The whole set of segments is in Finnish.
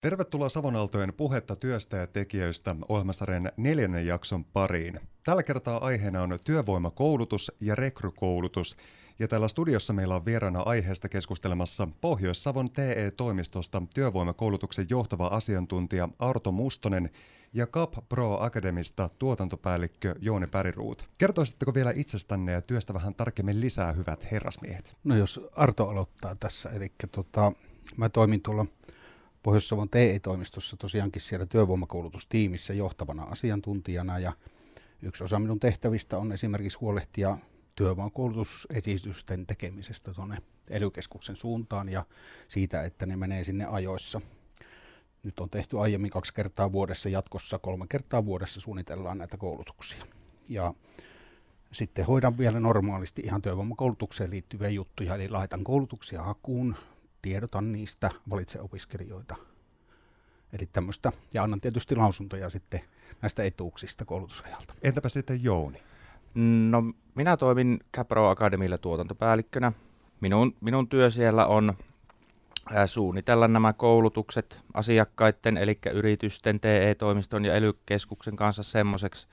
Tervetuloa Savonaltojen puhetta työstä ja tekijöistä ohjelmasarjan neljännen jakson pariin. Tällä kertaa aiheena on työvoimakoulutus ja rekrykoulutus. Ja täällä studiossa meillä on vieraana aiheesta keskustelemassa Pohjois-Savon TE-toimistosta työvoimakoulutuksen johtava asiantuntija Arto Mustonen ja CAP Pro Akademista tuotantopäällikkö Jouni Päriruut. Kertoisitteko vielä itsestänne ja työstä vähän tarkemmin lisää, hyvät herrasmiehet? No jos Arto aloittaa tässä, eli tota, mä toimin tuolla Pohjois-Savon TE-toimistossa tosiaankin siellä työvoimakoulutustiimissä johtavana asiantuntijana ja yksi osa minun tehtävistä on esimerkiksi huolehtia työvoimakoulutusesitysten tekemisestä tuonne ely suuntaan ja siitä, että ne menee sinne ajoissa. Nyt on tehty aiemmin kaksi kertaa vuodessa, jatkossa kolme kertaa vuodessa suunnitellaan näitä koulutuksia. Ja sitten hoidan vielä normaalisti ihan työvoimakoulutukseen liittyviä juttuja, eli laitan koulutuksia hakuun, tiedotan niistä, valitse opiskelijoita. Eli tämmöistä, ja annan tietysti lausuntoja sitten näistä etuuksista koulutusajalta. Entäpä sitten Jouni? No, minä toimin Capro Akademilla tuotantopäällikkönä. Minun, minun työ siellä on suunnitella nämä koulutukset asiakkaiden, eli yritysten, TE-toimiston ja ely kanssa semmoiseksi,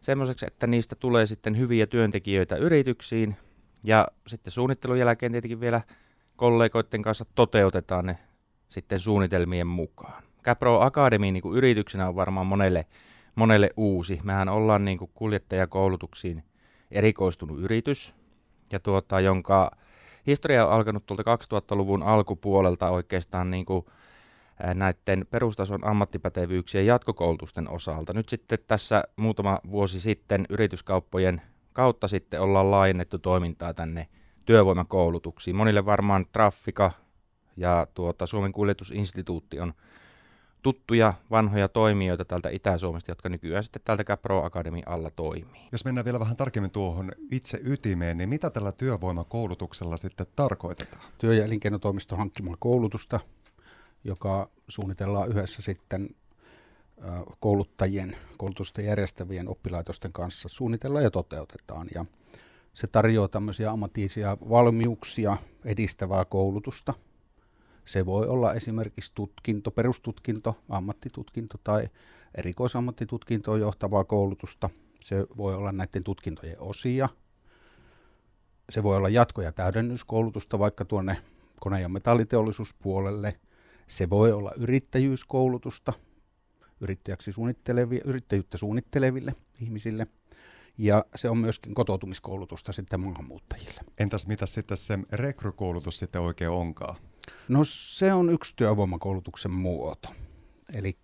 semmoiseksi, että niistä tulee sitten hyviä työntekijöitä yrityksiin. Ja sitten suunnittelun jälkeen tietenkin vielä kollegoiden kanssa toteutetaan ne sitten suunnitelmien mukaan. Capro Academy niin kuin yrityksenä on varmaan monelle, monelle uusi. Mehän ollaan niin kuin kuljettajakoulutuksiin erikoistunut yritys, ja tuota, jonka historia on alkanut tuolta 2000-luvun alkupuolelta oikeastaan niin kuin näiden perustason ammattipätevyyksien jatkokoulutusten osalta. Nyt sitten tässä muutama vuosi sitten yrityskauppojen kautta sitten ollaan laajennettu toimintaa tänne työvoimakoulutuksiin. Monille varmaan Traffika ja tuota, Suomen kuljetusinstituutti on tuttuja vanhoja toimijoita täältä Itä-Suomesta, jotka nykyään sitten täältä Pro Academy alla toimii. Jos mennään vielä vähän tarkemmin tuohon itse ytimeen, niin mitä tällä työvoimakoulutuksella sitten tarkoitetaan? Työ- ja elinkeinotoimisto hankkimaan koulutusta, joka suunnitellaan yhdessä sitten kouluttajien, koulutusta järjestävien oppilaitosten kanssa suunnitellaan ja toteutetaan. Ja se tarjoaa tämmöisiä ammatillisia valmiuksia edistävää koulutusta. Se voi olla esimerkiksi tutkinto, perustutkinto, ammattitutkinto tai erikoisammattitutkintoon johtavaa koulutusta. Se voi olla näiden tutkintojen osia. Se voi olla jatko- ja täydennyskoulutusta vaikka tuonne kone- ja metalliteollisuuspuolelle. Se voi olla yrittäjyyskoulutusta yrittäjäksi yrittäjyyttä suunnitteleville ihmisille – ja se on myöskin kotoutumiskoulutusta sitten maahanmuuttajille. Entäs mitä sitten se rekrykoulutus sitten oikein onkaan? No se on yksi työvoimakoulutuksen muoto. Eli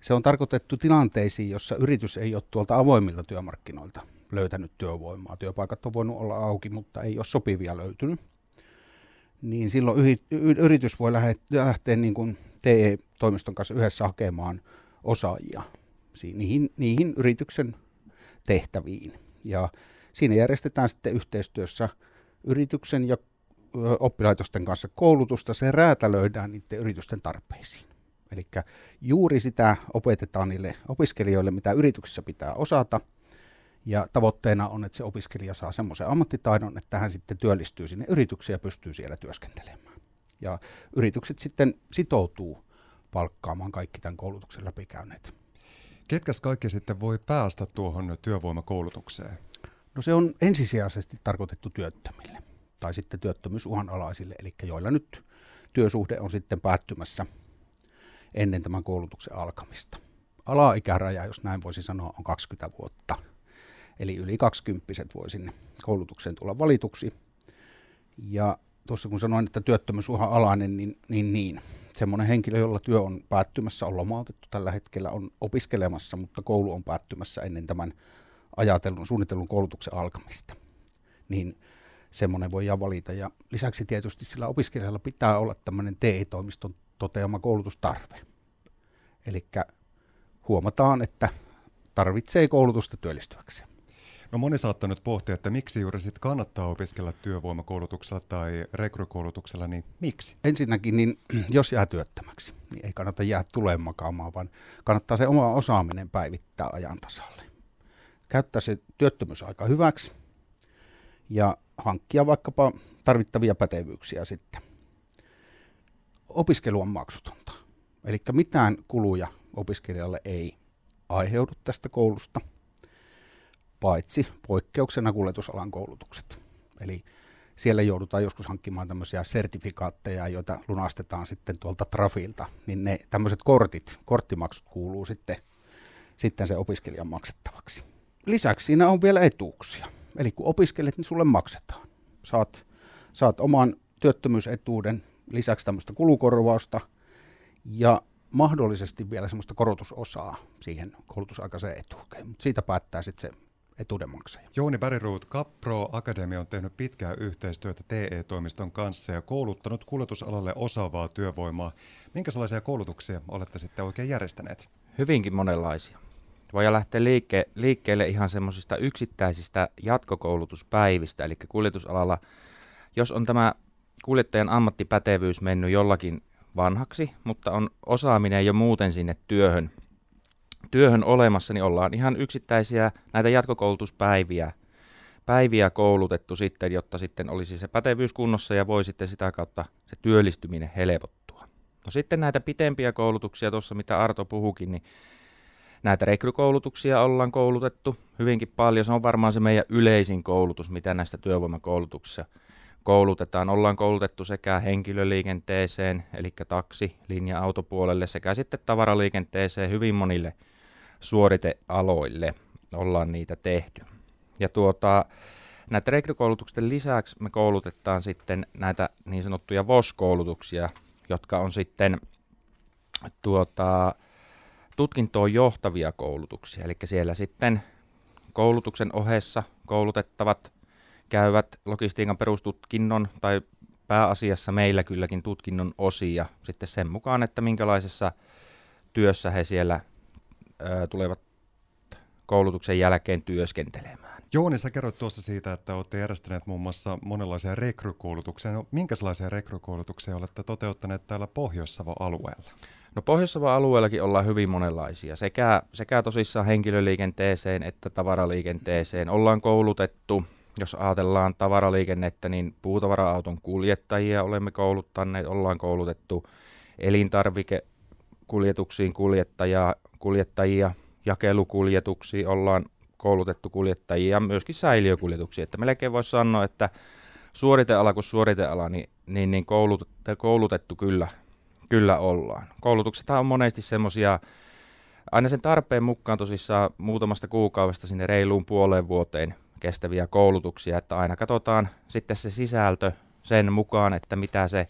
se on tarkoitettu tilanteisiin, jossa yritys ei ole tuolta avoimilta työmarkkinoilta löytänyt työvoimaa. Työpaikat on voinut olla auki, mutta ei ole sopivia löytynyt. Niin silloin yritys voi lähteä niin kuin TE-toimiston kanssa yhdessä hakemaan osaajia niihin, niihin yrityksen tehtäviin. Ja siinä järjestetään sitten yhteistyössä yrityksen ja oppilaitosten kanssa koulutusta, se räätälöidään niiden yritysten tarpeisiin. Eli juuri sitä opetetaan niille opiskelijoille, mitä yrityksessä pitää osata, ja tavoitteena on, että se opiskelija saa semmoisen ammattitaidon, että hän sitten työllistyy sinne yritykseen ja pystyy siellä työskentelemään. Ja yritykset sitten sitoutuu palkkaamaan kaikki tämän koulutuksen läpikäyneet. Ketkäs kaikki sitten voi päästä tuohon työvoimakoulutukseen? No se on ensisijaisesti tarkoitettu työttömille tai sitten työttömyysuhan alaisille, eli joilla nyt työsuhde on sitten päättymässä ennen tämän koulutuksen alkamista. Alaikäraja, jos näin voisi sanoa, on 20 vuotta. Eli yli 20 voi sinne koulutukseen tulla valituksi. Ja tuossa kun sanoin, että työttömyysuhan alainen, niin, niin, niin semmoinen henkilö, jolla työ on päättymässä, on lomautettu tällä hetkellä, on opiskelemassa, mutta koulu on päättymässä ennen tämän ajatellun, suunnitellun koulutuksen alkamista. Niin semmoinen voi valita. Ja lisäksi tietysti sillä opiskelijalla pitää olla tämmöinen TE-toimiston toteama koulutustarve. Eli huomataan, että tarvitsee koulutusta työllistyäkseen. No moni saattaa nyt pohtia, että miksi juuri sit kannattaa opiskella työvoimakoulutuksella tai rekrykoulutuksella, niin miksi? Ensinnäkin, niin jos jää työttömäksi, niin ei kannata jää tuleen makaamaan, vaan kannattaa se oma osaaminen päivittää ajan tasalle. Käyttää se työttömyysaika hyväksi ja hankkia vaikkapa tarvittavia pätevyyksiä sitten. Opiskelu on maksutonta. Eli mitään kuluja opiskelijalle ei aiheudu tästä koulusta, paitsi poikkeuksena kuljetusalan koulutukset. Eli siellä joudutaan joskus hankkimaan tämmöisiä sertifikaatteja, joita lunastetaan sitten tuolta Trafilta, niin ne tämmöiset kortit, korttimaksut kuuluu sitten, sitten se opiskelijan maksettavaksi. Lisäksi siinä on vielä etuuksia. Eli kun opiskelet, niin sulle maksetaan. Saat, saat oman työttömyysetuuden lisäksi tämmöistä kulukorvausta ja mahdollisesti vielä semmoista korotusosaa siihen koulutusaikaiseen etuukeen. Mutta siitä päättää sitten se etuudenmaksaja. Jouni Bäriruut, Capro Akademia on tehnyt pitkää yhteistyötä TE-toimiston kanssa ja kouluttanut kuljetusalalle osaavaa työvoimaa. Minkälaisia koulutuksia olette sitten oikein järjestäneet? Hyvinkin monenlaisia. Voi lähteä liikke- liikkeelle ihan semmoisista yksittäisistä jatkokoulutuspäivistä, eli kuljetusalalla, jos on tämä kuljettajan ammattipätevyys mennyt jollakin vanhaksi, mutta on osaaminen jo muuten sinne työhön työhön olemassa, niin ollaan ihan yksittäisiä näitä jatkokoulutuspäiviä päiviä koulutettu sitten, jotta sitten olisi se pätevyys kunnossa ja voi sitten sitä kautta se työllistyminen helpottua. No sitten näitä pitempiä koulutuksia tuossa, mitä Arto puhukin, niin näitä rekrykoulutuksia ollaan koulutettu hyvinkin paljon. Se on varmaan se meidän yleisin koulutus, mitä näistä työvoimakoulutuksissa koulutetaan. Ollaan koulutettu sekä henkilöliikenteeseen, eli taksi, linja-autopuolelle, sekä sitten tavaraliikenteeseen hyvin monille – suoritealoille ollaan niitä tehty. Ja tuota, näitä rekrykoulutuksen lisäksi me koulutetaan sitten näitä niin sanottuja VOS-koulutuksia, jotka on sitten tuota, tutkintoon johtavia koulutuksia. Eli siellä sitten koulutuksen ohessa koulutettavat käyvät logistiikan perustutkinnon tai pääasiassa meillä kylläkin tutkinnon osia sitten sen mukaan, että minkälaisessa työssä he siellä tulevat koulutuksen jälkeen työskentelemään. Jouni, sä kerroit tuossa siitä, että olette järjestäneet muun muassa monenlaisia rekrykoulutuksia. No, minkälaisia rekrykoulutuksia olette toteuttaneet täällä Pohjois-Savon alueella? No Pohjois-Savon alueellakin ollaan hyvin monenlaisia. Sekä, sekä tosissaan henkilöliikenteeseen että tavaraliikenteeseen ollaan koulutettu. Jos ajatellaan tavaraliikennettä, niin puutavara-auton kuljettajia olemme kouluttaneet, ollaan koulutettu elintarvikekuljetuksiin kuljettajaa, kuljettajia, jakelukuljetuksia, ollaan koulutettu kuljettajia ja myöskin säiliökuljetuksia. Että melkein voisi sanoa, että suoriteala kuin suoriteala, niin, niin, niin koulut, koulutettu kyllä, kyllä ollaan. Koulutukset on monesti semmoisia, aina sen tarpeen mukaan tosissaan muutamasta kuukaudesta sinne reiluun puoleen vuoteen kestäviä koulutuksia, että aina katsotaan sitten se sisältö sen mukaan, että mitä se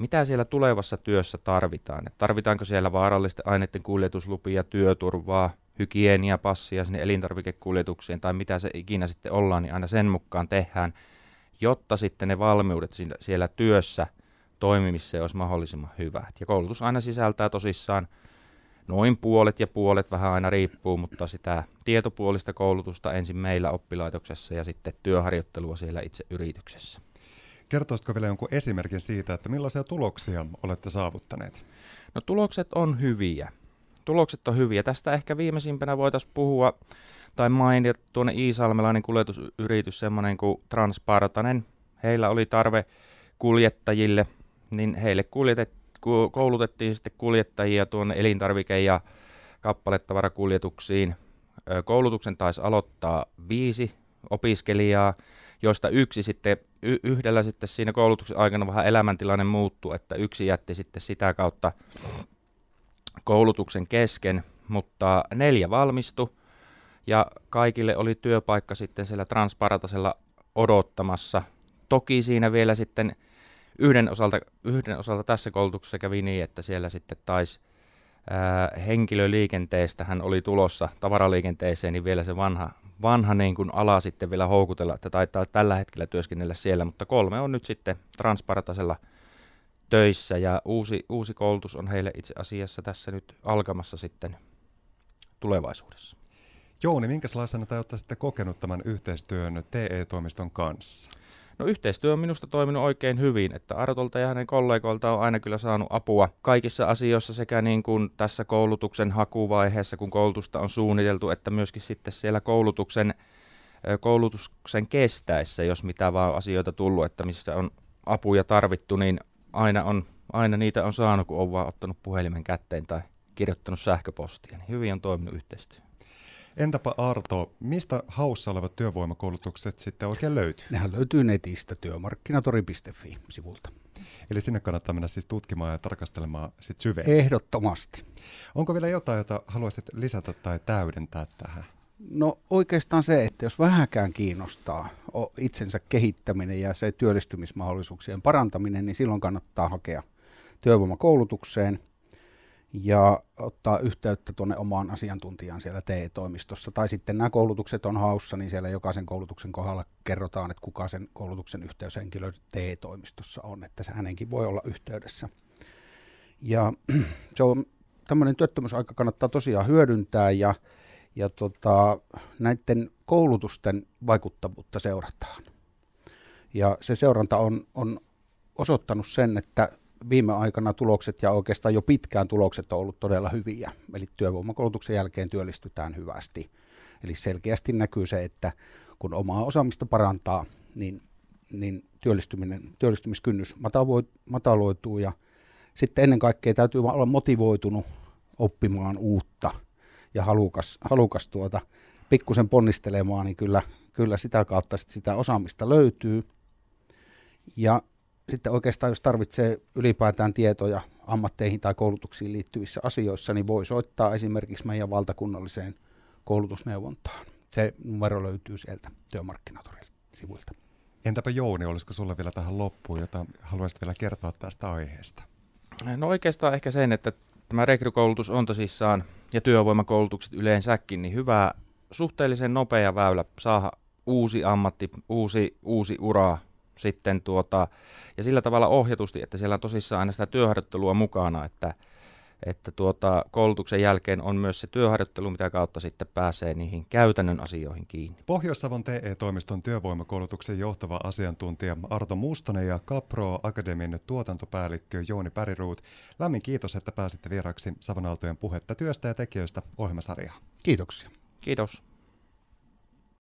mitä siellä tulevassa työssä tarvitaan. Et tarvitaanko siellä vaarallisten aineiden kuljetuslupia, työturvaa, hygieniapassia sinne elintarvikekuljetukseen tai mitä se ikinä sitten ollaan, niin aina sen mukaan tehdään, jotta sitten ne valmiudet siellä työssä toimimiseen olisi mahdollisimman hyvät. Ja koulutus aina sisältää tosissaan noin puolet ja puolet, vähän aina riippuu, mutta sitä tietopuolista koulutusta ensin meillä oppilaitoksessa ja sitten työharjoittelua siellä itse yrityksessä. Kertoisitko vielä jonkun esimerkin siitä, että millaisia tuloksia olette saavuttaneet? No tulokset on hyviä. Tulokset on hyviä. Tästä ehkä viimeisimpänä voitaisiin puhua tai mainita tuonne Iisalmelainen kuljetusyritys, semmoinen kuin Transpartanen. Heillä oli tarve kuljettajille, niin heille kuljetet, koulutettiin sitten kuljettajia tuonne elintarvike- ja kappaletavarakuljetuksiin. Koulutuksen taisi aloittaa viisi opiskelijaa, joista yksi sitten y- yhdellä sitten siinä koulutuksen aikana vähän elämäntilanne muuttui, että yksi jätti sitten sitä kautta koulutuksen kesken, mutta neljä valmistui ja kaikille oli työpaikka sitten siellä Transparatasella odottamassa. Toki siinä vielä sitten yhden osalta, yhden osalta tässä koulutuksessa kävi niin, että siellä sitten taisi henkilöliikenteestä hän oli tulossa tavaraliikenteeseen, niin vielä se vanha vanha niin kuin ala sitten vielä houkutella, että taitaa tällä hetkellä työskennellä siellä, mutta kolme on nyt sitten transpartasella töissä ja uusi, uusi koulutus on heille itse asiassa tässä nyt alkamassa sitten tulevaisuudessa. Jouni, minkälaisena te olette sitten kokenut tämän yhteistyön TE-toimiston kanssa? No yhteistyö on minusta toiminut oikein hyvin, että Artolta ja hänen kollegoilta on aina kyllä saanut apua kaikissa asioissa sekä niin kuin tässä koulutuksen hakuvaiheessa, kun koulutusta on suunniteltu, että myöskin sitten siellä koulutuksen, koulutuksen kestäessä, jos mitä vaan asioita tullut, että missä on apuja tarvittu, niin aina on aina niitä on saanut, kun on vaan ottanut puhelimen kätteen tai kirjoittanut sähköpostia. Niin hyvin on toiminut yhteistyö. Entäpä Arto, mistä haussa olevat työvoimakoulutukset sitten oikein löytyy? Nehän löytyy netistä työmarkkinatori.fi-sivulta. Eli sinne kannattaa mennä siis tutkimaan ja tarkastelemaan sit syvemmin. Ehdottomasti. Onko vielä jotain, jota haluaisit lisätä tai täydentää tähän? No oikeastaan se, että jos vähäkään kiinnostaa itsensä kehittäminen ja se työllistymismahdollisuuksien parantaminen, niin silloin kannattaa hakea työvoimakoulutukseen – ja ottaa yhteyttä tuonne omaan asiantuntijaan siellä TE-toimistossa. Tai sitten nämä koulutukset on haussa, niin siellä jokaisen koulutuksen kohdalla kerrotaan, että kuka sen koulutuksen yhteyshenkilö TE-toimistossa on, että se hänenkin voi olla yhteydessä. Ja se on tämmöinen työttömyysaika kannattaa tosiaan hyödyntää ja, ja tota, näiden koulutusten vaikuttavuutta seurataan. Ja se seuranta on, on osoittanut sen, että viime aikana tulokset ja oikeastaan jo pitkään tulokset on ollut todella hyviä. Eli työvoimakoulutuksen jälkeen työllistytään hyvästi. Eli selkeästi näkyy se, että kun omaa osaamista parantaa, niin, niin työllistyminen, työllistymiskynnys mataloituu ja sitten ennen kaikkea täytyy olla motivoitunut oppimaan uutta ja halukas, halukas tuota, pikkusen ponnistelemaan, niin kyllä, kyllä sitä kautta sit sitä osaamista löytyy. Ja sitten oikeastaan, jos tarvitsee ylipäätään tietoja ammatteihin tai koulutuksiin liittyvissä asioissa, niin voi soittaa esimerkiksi meidän valtakunnalliseen koulutusneuvontaan. Se numero löytyy sieltä työmarkkinatorin sivuilta. Entäpä Jouni, olisiko sulla vielä tähän loppuun, jota haluaisit vielä kertoa tästä aiheesta? No oikeastaan ehkä sen, että tämä rekrykoulutus on tosissaan ja työvoimakoulutukset yleensäkin, niin hyvä, suhteellisen nopea väylä saada uusi ammatti, uusi, uusi ura sitten tuota, ja sillä tavalla ohjatusti, että siellä on tosissaan aina sitä työharjoittelua mukana, että, että tuota, koulutuksen jälkeen on myös se työharjoittelu, mitä kautta sitten pääsee niihin käytännön asioihin kiinni. Pohjois-Savon TE-toimiston työvoimakoulutuksen johtava asiantuntija Arto Mustonen ja Capro Akademin tuotantopäällikkö Jouni Päriruut. Lämmin kiitos, että pääsitte vieraksi Savonaltojen puhetta työstä ja tekijöistä ohjelmasarjaa. Kiitoksia. Kiitos.